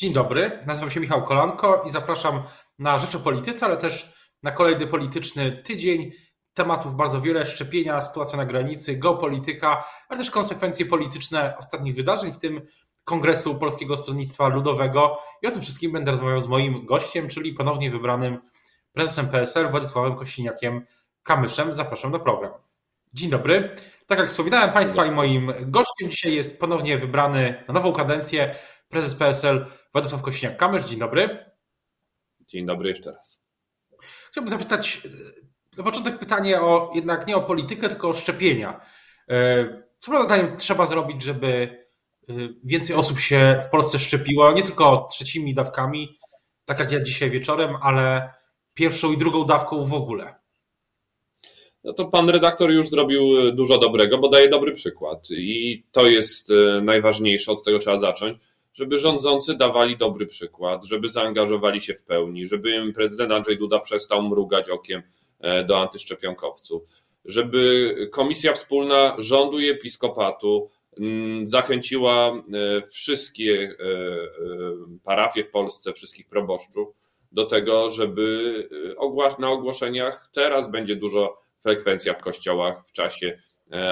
Dzień dobry, nazywam się Michał Kolanko i zapraszam na Rzecz o Polityce, ale też na kolejny polityczny tydzień. Tematów bardzo wiele, szczepienia, sytuacja na granicy, geopolityka, ale też konsekwencje polityczne ostatnich wydarzeń, w tym Kongresu Polskiego Stronnictwa Ludowego. I o tym wszystkim będę rozmawiał z moim gościem, czyli ponownie wybranym prezesem PSL Władysławem Kościniakiem Kamyszem. Zapraszam do programu. Dzień dobry. Tak jak wspominałem Państwa i moim gościem dzisiaj jest ponownie wybrany na nową kadencję prezes PSL Władysław Kośniak-Kamysz. Dzień dobry. Dzień dobry jeszcze raz. Chciałbym zapytać e, na początek pytanie o jednak nie o politykę, tylko o szczepienia. E, co Pana zdaniem trzeba zrobić, żeby e, więcej osób się w Polsce szczepiło, nie tylko trzecimi dawkami, tak jak ja dzisiaj wieczorem, ale pierwszą i drugą dawką w ogóle? No to pan redaktor już zrobił dużo dobrego, bo daje dobry przykład. I to jest najważniejsze, od tego trzeba zacząć żeby rządzący dawali dobry przykład, żeby zaangażowali się w pełni, żeby prezydent Andrzej Duda przestał mrugać okiem e, do antyszczepionkowców, żeby Komisja Wspólna Rządu i Episkopatu mm, zachęciła e, wszystkie e, parafie w Polsce, wszystkich proboszczów do tego, żeby na ogłoszeniach teraz będzie dużo frekwencja w kościołach w czasie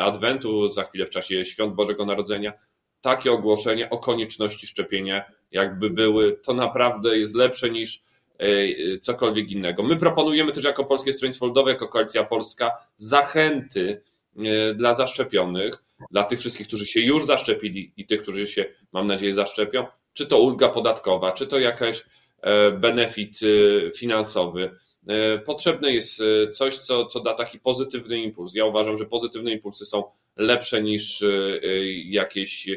Adwentu, za chwilę w czasie Świąt Bożego Narodzenia, takie ogłoszenia o konieczności szczepienia, jakby były, to naprawdę jest lepsze niż e, cokolwiek innego. My proponujemy też jako Polskie Stronnictwo Ludowe, jako Koalicja Polska, zachęty e, dla zaszczepionych, dla tych wszystkich, którzy się już zaszczepili i tych, którzy się, mam nadzieję, zaszczepią, czy to ulga podatkowa, czy to jakaś e, benefit finansowy. Potrzebne jest coś, co, co da taki pozytywny impuls. Ja uważam, że pozytywne impulsy są lepsze niż jakieś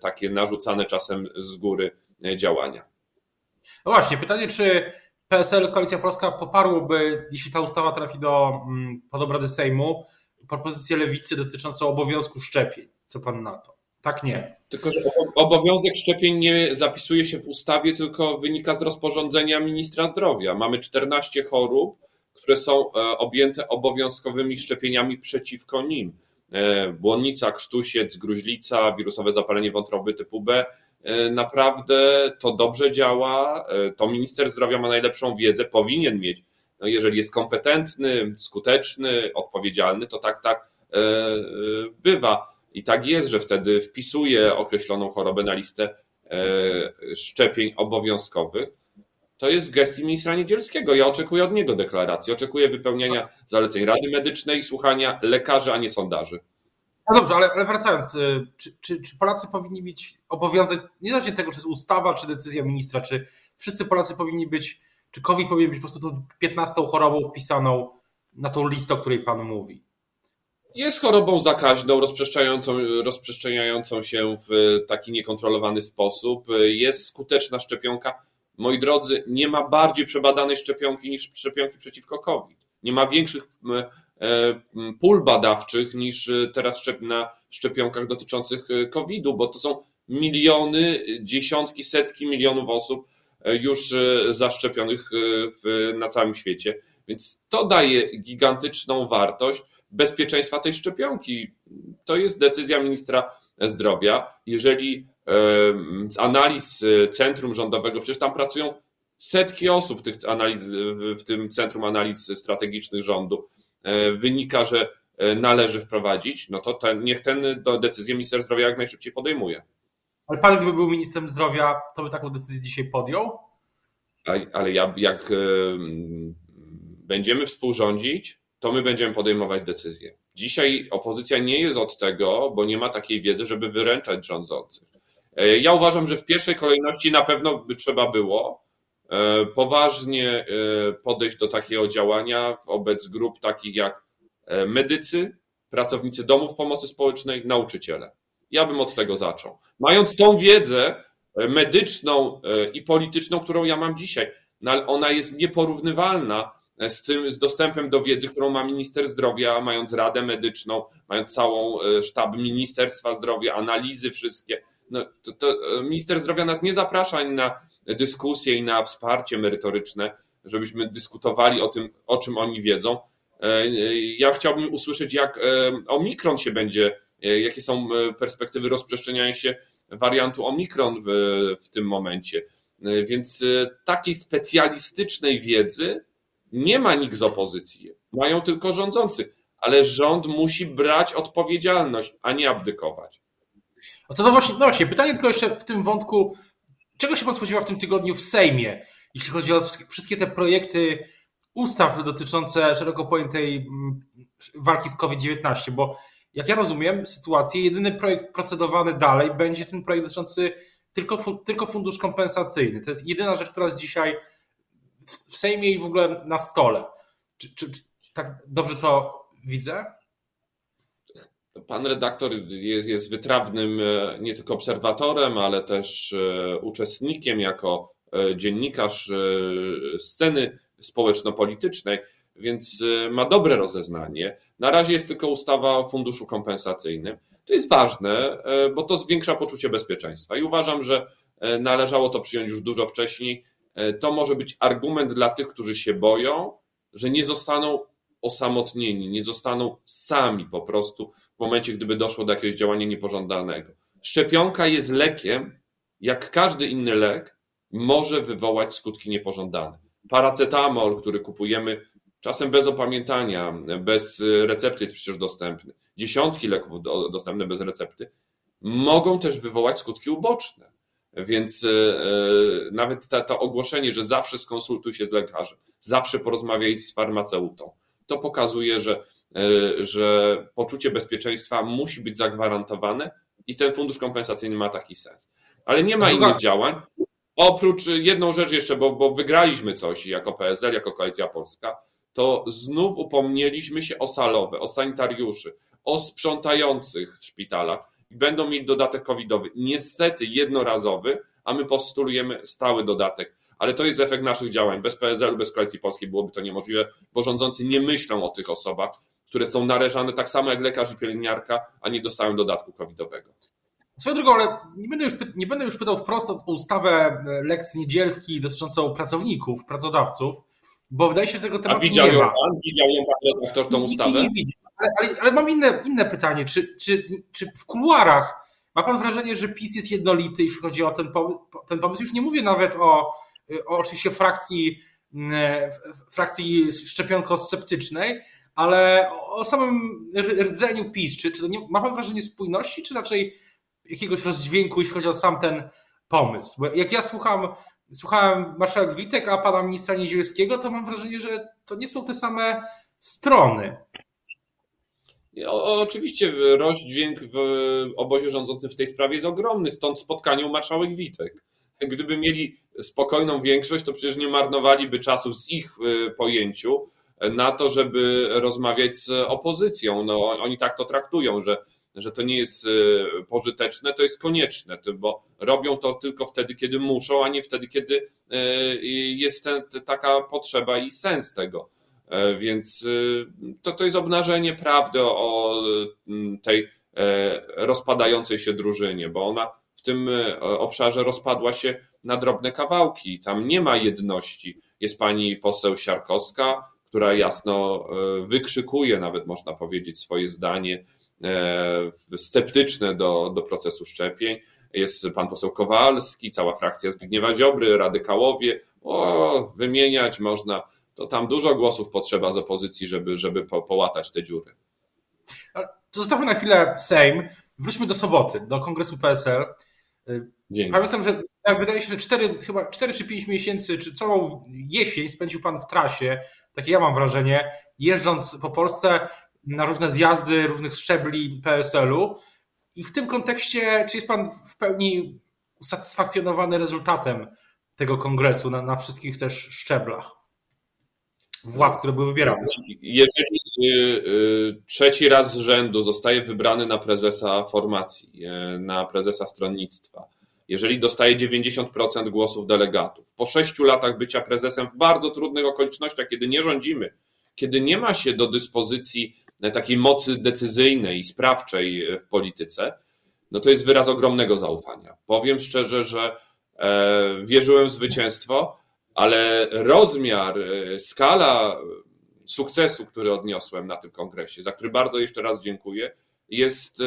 takie narzucane czasem z góry e, działania. No właśnie, pytanie, czy PSL, Koalicja Polska poparłoby, jeśli ta ustawa trafi do, mm, pod obrady Sejmu, propozycję lewicy dotyczącą obowiązku szczepień. Co pan na to? Tak nie. Tylko, że obowiązek szczepień nie zapisuje się w ustawie, tylko wynika z rozporządzenia ministra zdrowia. Mamy 14 chorób, które są e, objęte obowiązkowymi szczepieniami przeciwko nim. E, błonnica, krztusiec, gruźlica, wirusowe zapalenie wątroby typu B. E, naprawdę to dobrze działa. E, to minister zdrowia ma najlepszą wiedzę, powinien mieć. No jeżeli jest kompetentny, skuteczny, odpowiedzialny, to tak, tak bywa. I tak jest, że wtedy wpisuje określoną chorobę na listę szczepień obowiązkowych. To jest w gestii ministra Niedzielskiego. Ja oczekuję od niego deklaracji. Oczekuję wypełniania zaleceń Rady Medycznej, słuchania lekarzy, a nie sondaży. No dobrze, ale, ale wracając, y, czy, czy, czy, Polacy powinni mieć obowiązek, niezależnie od tego, czy jest ustawa, czy decyzja ministra, czy wszyscy Polacy powinni być, czy COVID powinien być po prostu tą 15 chorobą wpisaną na tą listę, o której Pan mówi? Jest chorobą zakaźną, rozprzestrzeniającą, rozprzestrzeniającą się w taki niekontrolowany sposób. Jest skuteczna szczepionka. Moi drodzy, nie ma bardziej przebadanej szczepionki niż szczepionki przeciwko COVID. Nie ma większych E, pól badawczych niż e, teraz na szczepionkach dotyczących e, COVID-u, bo to są miliony, dziesiątki, setki milionów osób już zaszczepionych na całym świecie. Więc to daje gigantyczną wartość bezpieczeństwa tej szczepionki. To jest decyzja ministra zdrowia. Jeżeli z analiz centrum rządowego, przecież tam pracują setki osób w, tych analiz, w tym centrum analiz strategicznych rządu, E, wynika, że e, należy wprowadzić, no to ten, niech ten decyzję minister zdrowia jak najszybciej podejmuje. Ale pan, gdyby był ministrem zdrowia, to by taką decyzję dzisiaj podjął? Ale ja, jak będziemy współrządzić, to my będziemy podejmować decyzje. Dzisiaj opozycja nie jest od tego, bo nie ma takiej wiedzy, żeby wyręczać rządzących. Ja uważam, że w pierwszej kolejności na pewno by trzeba było E, poważnie e, podejść do takiego działania wobec grup takich jak e, medycy, pracownicy domów pomocy społecznej, nauczyciele. Ja bym od tego zaczął. Mając tą wiedzę medyczną i polityczną, którą ja mam dzisiaj, no ona jest nieporównywalna z tym, z dostępem do wiedzy, którą ma minister zdrowia, mając radę medyczną, mając całą sztab Ministerstwa Zdrowia, analizy wszystkie. No, to, to minister zdrowia nas nie zaprasza na dyskusję i na wsparcie merytoryczne, żebyśmy dyskutowali o tym, o czym oni wiedzą. E, ja chciałbym usłyszeć, jak e, omikron się będzie, e, jakie są perspektywy rozprzestrzeniania się wariantu Omikron w, w tym momencie. Więc takiej specjalistycznej wiedzy nie ma nikt z opozycji. Mają tylko rządzący, ale rząd musi brać odpowiedzialność, a nie abdykować. A co to właśnie, no właśnie, pytanie tylko jeszcze w tym wątku, czego się pan spodziewa w tym tygodniu w Sejmie, jeśli chodzi o wszystkie te projekty ustaw dotyczące szeroko pojętej mm, walki z COVID-19, bo jak ja rozumiem sytuację, jedyny projekt procedowany dalej będzie ten projekt dotyczący tylko, tylko fundusz kompensacyjny. To jest jedyna rzecz, która jest dzisiaj w Sejmie i w ogóle na stole. Czy, czy, czy tak dobrze to widzę? Pan redaktor jest, jest wytrawnym e, nie tylko obserwatorem, ale też e, uczestnikiem jako e, dziennikarz sceny społeczno-politycznej, więc ma dobre rozeznanie. Na razie jest tylko ustawa o funduszu kompensacyjnym. To jest ważne, bo to zwiększa poczucie bezpieczeństwa i uważam, że należało to przyjąć już dużo wcześniej. To może być argument dla tych, którzy się boją, że nie zostaną osamotnieni, nie zostaną sami po prostu w momencie, gdyby doszło do jakiegoś działania niepożądanego. Szczepionka jest lekiem, jak każdy inny lek, może wywołać skutki niepożądane. Paracetamol, który kupujemy czasem bez opamiętania, bez recepty jest przecież dostępny, dziesiątki leków dostępne bez recepty, mogą też wywołać skutki uboczne. Więc e, e, nawet to ogłoszenie, że zawsze skonsultuj się z lekarzem, zawsze porozmawiaj z farmaceutą, to pokazuje, że, że poczucie bezpieczeństwa musi być zagwarantowane i ten fundusz kompensacyjny ma taki sens. Ale nie ma innych działań. Oprócz jedną rzecz jeszcze, bo, bo wygraliśmy coś jako PSL, jako Koalicja Polska, to znów upomnieliśmy się o salowe, o sanitariuszy, o sprzątających w szpitalach. Będą mieć dodatek covidowy. Niestety jednorazowy, a my postulujemy stały dodatek ale to jest efekt naszych działań. Bez PSL-u, bez Koalicji Polskiej byłoby to niemożliwe, bo rządzący nie myślą o tych osobach, które są narażane tak samo jak lekarz i pielęgniarka, a nie dostają dodatku covidowego. Swoją drogą, ale nie będę, już, nie będę już pytał wprost o ustawę e, Lex Niedzielski dotyczącą pracowników, pracodawców, bo wydaje się, że tego tematu widział nie ją ma. Pan, widział ją pan redaktor tą ustawę? Nie, ale, ale, ale, mam inne, inne pytanie. Czy, czy, czy w kuluarach ma pan wrażenie, że PiS jest jednolity, jeśli chodzi o ten pomysł? Ten pomysł? Już nie mówię nawet o oczywiście frakcji, mm, frakcji szczepionko-sceptycznej, ale o samym rdzeniu PiS. Czy, czy nie, ma pan wrażenie spójności, czy raczej jakiegoś rozdźwięku, jeśli chodzi o sam ten pomysł? Bo jak ja słucham, słuchałem marszałek Witek, a pana ministra Niezielskiego, to mam wrażenie, że to nie są te same strony. O, oczywiście rozdźwięk w obozie rządzącym w tej sprawie jest ogromny, stąd spotkanie u marszałek Witek gdyby mieli spokojną większość, to przecież nie marnowaliby czasu z ich y, pojęciu na to, żeby rozmawiać z opozycją. No, oni tak to traktują, że, że to nie jest y, pożyteczne, to jest konieczne, bo robią to tylko wtedy, kiedy muszą, a nie wtedy, kiedy y, jest ten, taka potrzeba i sens tego. E, więc to, to jest obnażenie prawdy o tej e, rozpadającej się drużynie, bo ona w tym e, obszarze rozpadła się na drobne kawałki. Tam nie ma jedności. Jest pani poseł Siarkowska, która jasno e, wykrzykuje, nawet można powiedzieć, swoje zdanie e, sceptyczne do, do procesu szczepień. Jest pan poseł Kowalski, cała frakcja Zbigniewa Ziobry, radykałowie. O, wymieniać można. To tam dużo głosów potrzeba z opozycji, żeby, żeby po, połatać te dziury. Zostawmy na chwilę Sejm. Wróćmy do soboty, do kongresu PSL. Dzień. Pamiętam, że wydaje się, że 4, chyba 4 czy 5 miesięcy, czy całą jesień spędził Pan w trasie, takie ja mam wrażenie, jeżdżąc po Polsce na różne zjazdy różnych szczebli PSL-u. I w tym kontekście, czy jest Pan w pełni usatysfakcjonowany rezultatem tego kongresu na, na wszystkich też szczeblach władz, które były wybierane? Jeżeli y, y, trzeci raz z rzędu zostaje wybrany na prezesa formacji, y, na prezesa stronnictwa, jeżeli dostaje 90% głosów delegatów, po sześciu latach bycia prezesem w bardzo trudnych okolicznościach, kiedy nie rządzimy, kiedy nie ma się do dyspozycji takiej mocy decyzyjnej i sprawczej w polityce, no to jest wyraz ogromnego zaufania. Powiem szczerze, że e, wierzyłem w zwycięstwo, ale rozmiar, e, skala sukcesu, który odniosłem na tym kongresie, za który bardzo jeszcze raz dziękuję, jest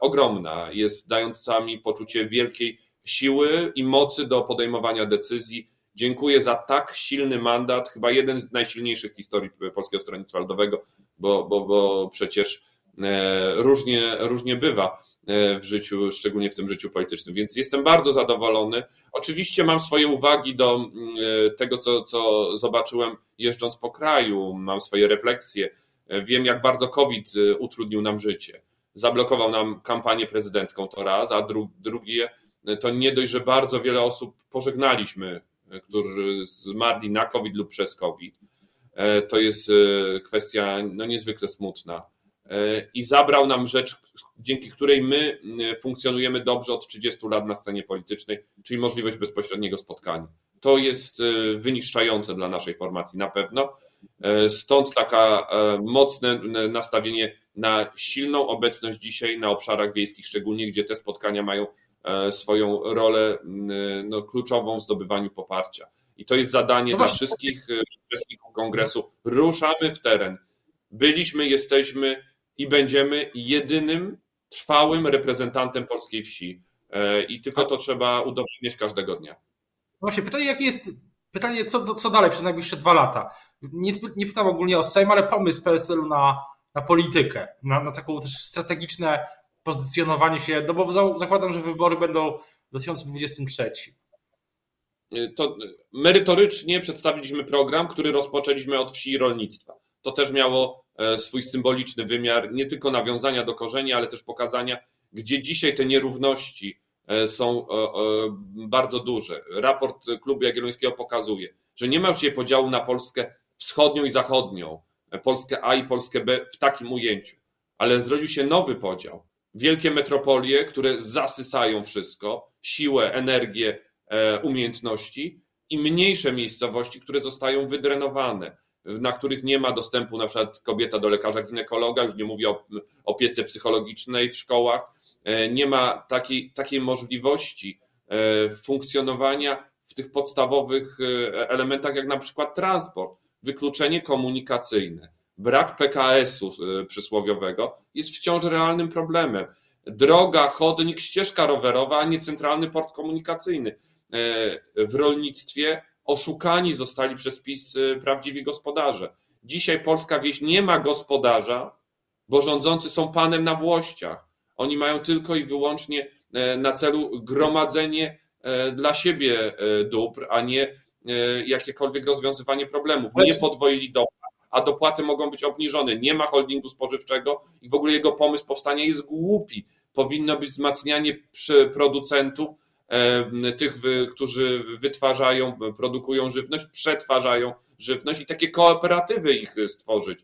ogromna, jest dająca mi poczucie wielkiej siły i mocy do podejmowania decyzji. Dziękuję za tak silny mandat, chyba jeden z najsilniejszych w historii Polskiego Stronnictwa Ludowego, bo, bo, bo przecież różnie, różnie bywa w życiu, szczególnie w tym życiu politycznym. Więc jestem bardzo zadowolony. Oczywiście mam swoje uwagi do mm, tego, co, co zobaczyłem jeżdżąc po kraju, mam swoje refleksje. Wiem, jak bardzo COVID utrudnił nam życie. Zablokował nam kampanię prezydencką to raz, a dru, drugie to nie dość, że bardzo wiele osób pożegnaliśmy, którzy zmarli na COVID lub przez COVID. To jest kwestia no, niezwykle smutna. I zabrał nam rzecz, dzięki której my funkcjonujemy dobrze od 30 lat na scenie politycznej, czyli możliwość bezpośredniego spotkania. To jest wyniszczające dla naszej formacji na pewno. Stąd taka mocne nastawienie na silną obecność dzisiaj na obszarach wiejskich, szczególnie gdzie te spotkania mają swoją rolę no, kluczową w zdobywaniu poparcia. I to jest zadanie no dla wszystkich uczestników kongresu. Ruszamy w teren. Byliśmy, jesteśmy i będziemy jedynym trwałym reprezentantem polskiej wsi. I tylko to trzeba udowodnić każdego dnia. Właśnie, pytanie, jakie jest pytanie, co, co dalej przez najbliższe dwa lata? Nie, nie pytam ogólnie o Sejm, ale pomysł PSL-u na, na politykę, na, na taką też strategiczne pozycjonowanie się, no bo zakładam, że wybory będą w 2023. To merytorycznie przedstawiliśmy program, który rozpoczęliśmy od wsi i rolnictwa. To też miało swój symboliczny wymiar, nie tylko nawiązania do korzeni, ale też pokazania, gdzie dzisiaj te nierówności są bardzo duże. Raport Klubu Jagiellońskiego pokazuje, że nie ma już dzisiaj podziału na Polskę wschodnią i zachodnią, Polskę A i Polskę B w takim ujęciu, ale zrodził się nowy podział. Wielkie metropolie, które zasysają wszystko, siłę, energię, umiejętności i mniejsze miejscowości, które zostają wydrenowane, na których nie ma dostępu na przykład kobieta do lekarza ginekologa, już nie mówię o opiece psychologicznej w szkołach, nie ma takiej, takiej możliwości funkcjonowania w tych podstawowych elementach, jak na przykład transport, wykluczenie komunikacyjne, brak PKS-u przysłowiowego jest wciąż realnym problemem. Droga, chodnik, ścieżka rowerowa, a nie centralny port komunikacyjny. W rolnictwie oszukani zostali przez PiS prawdziwi gospodarze. Dzisiaj polska wieś nie ma gospodarza, bo rządzący są panem na włościach. Oni mają tylko i wyłącznie na celu gromadzenie dla siebie dóbr, a nie jakiekolwiek rozwiązywanie problemów. Nie podwoili dopłat, a dopłaty mogą być obniżone. Nie ma holdingu spożywczego i w ogóle jego pomysł powstania jest głupi. Powinno być wzmacnianie producentów, tych, którzy wytwarzają, produkują żywność, przetwarzają żywność i takie kooperatywy ich stworzyć.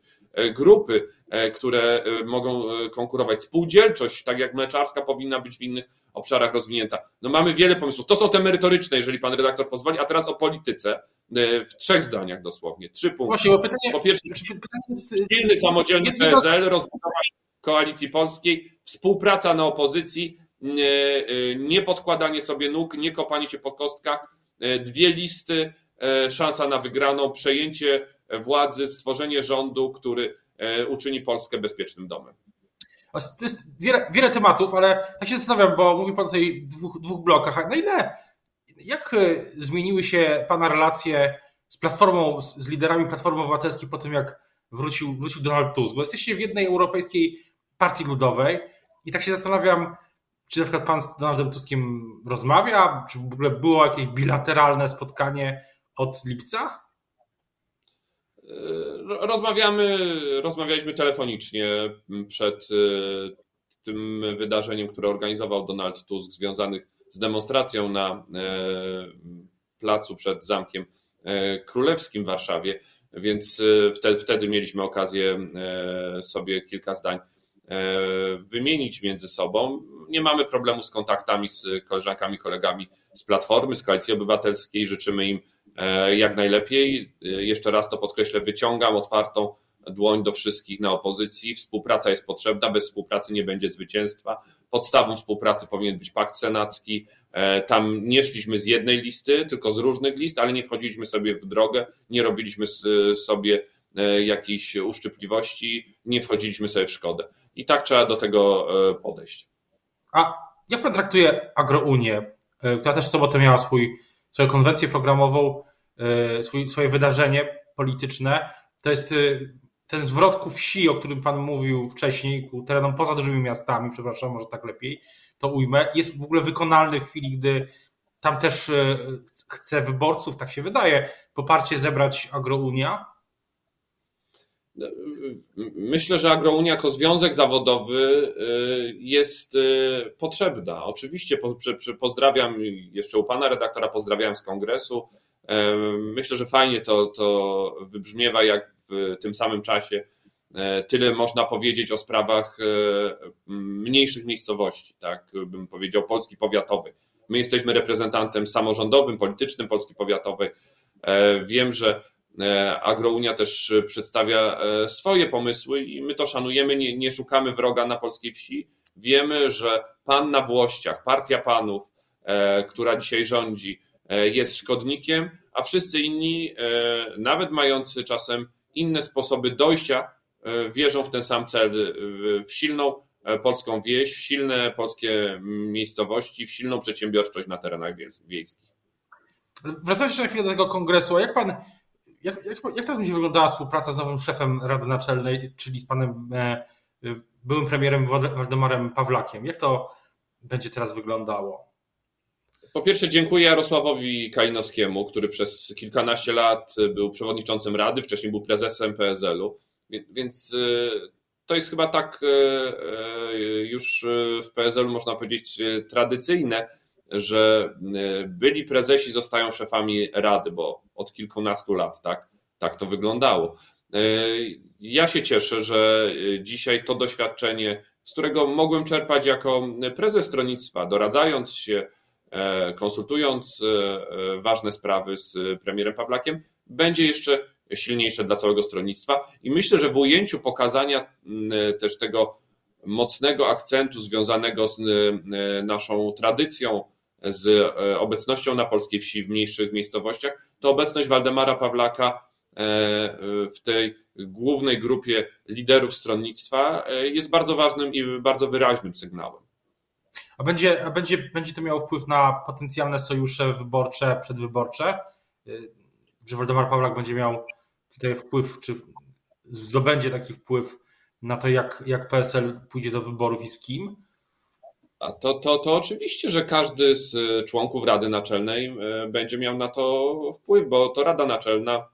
Grupy, które mogą konkurować. Spółdzielczość, tak jak mleczarska, powinna być w innych obszarach rozwinięta. No mamy wiele pomysłów. To są te merytoryczne, jeżeli pan redaktor pozwoli, a teraz o polityce w trzech zdaniach dosłownie. Trzy punkty. Właśnie, bo pytanie, po pierwsze, pytanie jest... silny, samodzielny PSL, rozbudowa koalicji polskiej, współpraca na opozycji, nie podkładanie sobie nóg, nie kopanie się po kostkach, dwie listy, szansa na wygraną, przejęcie władzy, stworzenie rządu, który uczyni Polskę bezpiecznym domem. To jest wiele, wiele tematów, ale tak się zastanawiam, bo mówi Pan o tych dwóch, dwóch blokach. Na ile, jak zmieniły się Pana relacje z Platformą, z liderami Platformy Obywatelskiej po tym, jak wrócił, wrócił Donald Tusk? Bo jesteście w jednej europejskiej partii ludowej i tak się zastanawiam, czy na przykład Pan z Donaldem Tuskiem rozmawia? Czy w ogóle było jakieś bilateralne spotkanie od lipca? Rozmawiamy, rozmawialiśmy telefonicznie przed tym wydarzeniem, które organizował Donald Tusk, związanych z demonstracją na placu przed Zamkiem Królewskim w Warszawie, więc wtedy, wtedy mieliśmy okazję sobie kilka zdań wymienić między sobą. Nie mamy problemu z kontaktami z koleżankami, kolegami z Platformy, z Koalicji Obywatelskiej. Życzymy im jak najlepiej. Jeszcze raz to podkreślę, wyciągam otwartą dłoń do wszystkich na opozycji. Współpraca jest potrzebna, bez współpracy nie będzie zwycięstwa. Podstawą współpracy powinien być pakt senacki. Tam nie szliśmy z jednej listy, tylko z różnych list, ale nie wchodziliśmy sobie w drogę, nie robiliśmy sobie jakiejś uszczypliwości, nie wchodziliśmy sobie w szkodę. i tak trzeba do tego podejść. A jak pan traktuje Agrounię, która też w sobotę miała swój, swoją konwencję programową, swój, swoje wydarzenie polityczne? To jest ten zwrot ku wsi, o którym Pan mówił wcześniej, ku terenom poza dużymi miastami, przepraszam, może tak lepiej to ujmę, jest w ogóle wykonalny w chwili, gdy tam też e, chce wyborców, tak się wydaje, poparcie zebrać Agrounia? Myślę, że Agrounia jako związek zawodowy e, jest e, potrzebna. Oczywiście pozdrawiam jeszcze u pana redaktora, pozdrawiam z kongresu. Myślę, że fajnie to, to wybrzmiewa, jak w tym samym czasie e, tyle można powiedzieć o sprawach e, mniejszych miejscowości, tak bym powiedział, Polski powiatowej. My jesteśmy reprezentantem samorządowym, politycznym Polski powiatowej. E, wiem, że Agrounia też przedstawia swoje pomysły i my to szanujemy, nie, nie szukamy wroga na polskiej wsi. Wiemy, że pan na Włościach, partia panów, która dzisiaj rządzi, jest szkodnikiem, a wszyscy inni, nawet mający czasem inne sposoby dojścia e, wierzą w ten sam cel, w silną e, polską wieś, w silne polskie miejscowości, w silną przedsiębiorczość na terenach wiejskich. Wracając jeszcze na chwilę do tego kongresu, a jak pan, jak, jak, jak teraz będzie wyglądała współpraca z nowym szefem Rady Naczelnej, czyli z panem e, byłym premierem Waldemarem Pawlakiem? Jak to będzie teraz wyglądało? Po pierwsze, dziękuję Jarosławowi Kalinowskiemu, który przez kilkanaście lat był przewodniczącym Rady, wcześniej był prezesem PSL-u, więc y, to jest chyba tak już w PSL-u można powiedzieć tradycyjne, że byli prezesi zostają szefami Rady, bo od kilkunastu lat tak, tak to wyglądało. Ja się cieszę, że dzisiaj to doświadczenie, z którego mogłem czerpać jako prezes stronnictwa, doradzając się, E, konsultując e, e, ważne sprawy z premierem Pawlakiem, będzie jeszcze silniejsze dla całego stronnictwa. I myślę, że w ujęciu pokazania też tego mocnego akcentu związanego z naszą tradycją, z obecnością na polskiej wsi w mniejszych miejscowościach, to obecność Waldemara Pawlaka w tej głównej grupie liderów stronnictwa jest bardzo ważnym i bardzo wyraźnym sygnałem. A będzie, a będzie, będzie to miało wpływ na potencjalne sojusze wyborcze, przedwyborcze? Czy Waldemar Pawlak będzie miał tutaj wpływ, czy zdobędzie taki wpływ na to, jak, jak PSL pójdzie do wyborów i z kim? A to, to, to oczywiście, że każdy z członków Rady Naczelnej e, będzie miał na to wpływ, bo to Rada Naczelna,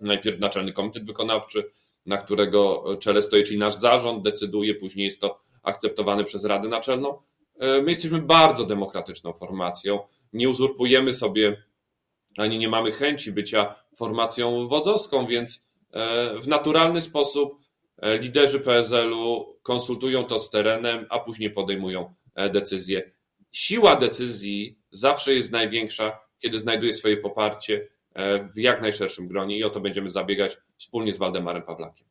najpierw Naczelny Komitet Wykonawczy, na którego czele stoi, czyli nasz zarząd decyduje, później jest to akceptowane przez Radę Naczelną, my jesteśmy bardzo demokratyczną formacją. Nie uzurpujemy sobie ani nie mamy chęci bycia formacją wodzowską, więc w naturalny sposób liderzy PSL-u konsultują to z terenem, a później podejmują decyzje. Siła decyzji zawsze jest największa, kiedy znajduje swoje poparcie w jak najszerszym gronie i o to będziemy zabiegać wspólnie z Waldemarem Pawlakiem.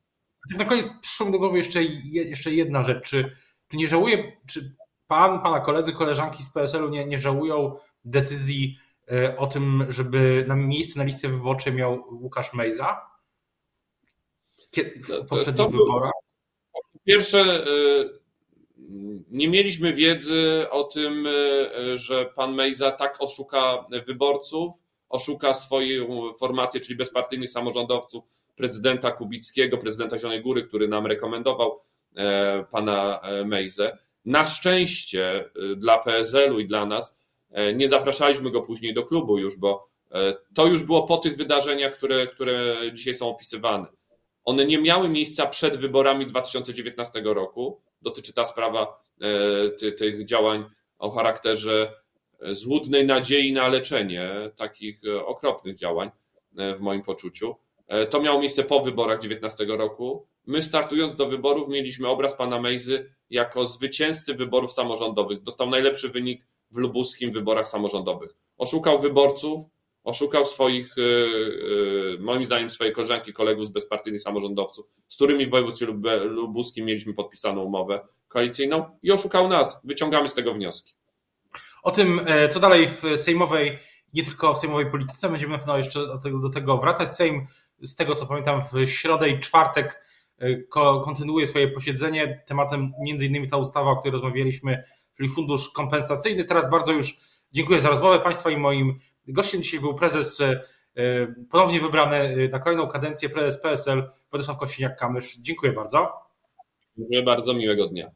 Na koniec przyszło do głowy jeszcze, jeszcze jedna rzecz. Czy, czy nie żałuję, czy pan, pana koledzy, koleżanki z PSL-u nie, nie żałują decyzji e, o tym, żeby na miejsce na liście wyborczej miał Łukasz Mejza? W poprzednich to, to wyborach? Po pierwsze, e, nie mieliśmy wiedzy o tym, e, że pan Mejza tak oszuka wyborców, oszuka swoją formację, czyli bezpartyjnych samorządowców, prezydenta Kubickiego, prezydenta Zielonej Góry, który nam rekomendował pana Mejzę. Na szczęście dla PSL-u i dla nas e, nie zapraszaliśmy go później do klubu już, bo e, to już było po tych wydarzeniach, które, które dzisiaj są opisywane. One nie miały miejsca przed wyborami 2019 roku. Dotyczy ta sprawa e, tych działań o charakterze złudnej nadziei na leczenie, takich okropnych działań w moim poczuciu. To miało miejsce po wyborach 2019 roku. My startując do wyborów mieliśmy obraz pana Mejzy jako zwycięzcy wyborów samorządowych. Dostał najlepszy wynik w lubuskim wyborach samorządowych. Oszukał wyborców, oszukał swoich, e, e, moim zdaniem, swojej koleżanki, kolegów z bezpartyjnych samorządowców, z którymi w województwie lubuskim mieliśmy podpisaną umowę koalicyjną i oszukał nas. Wyciągamy z tego wnioski. O tym, e, co dalej w sejmowej, nie tylko w sejmowej polityce, będziemy na pewno jeszcze do tego, do tego wracać. Sejm, z tego co pamiętam, w środę i czwartek kontynuuje swoje posiedzenie. Tematem między innymi ta ustawa, o której rozmawialiśmy, czyli fundusz kompensacyjny. Teraz bardzo już dziękuję za rozmowę Państwa i moim gościem dzisiaj był prezes ponownie wybrany na kolejną kadencję prezes PSL Władysław Kosiniak-Kamysz. Dziękuję bardzo. Dziękuję bardzo, miłego dnia.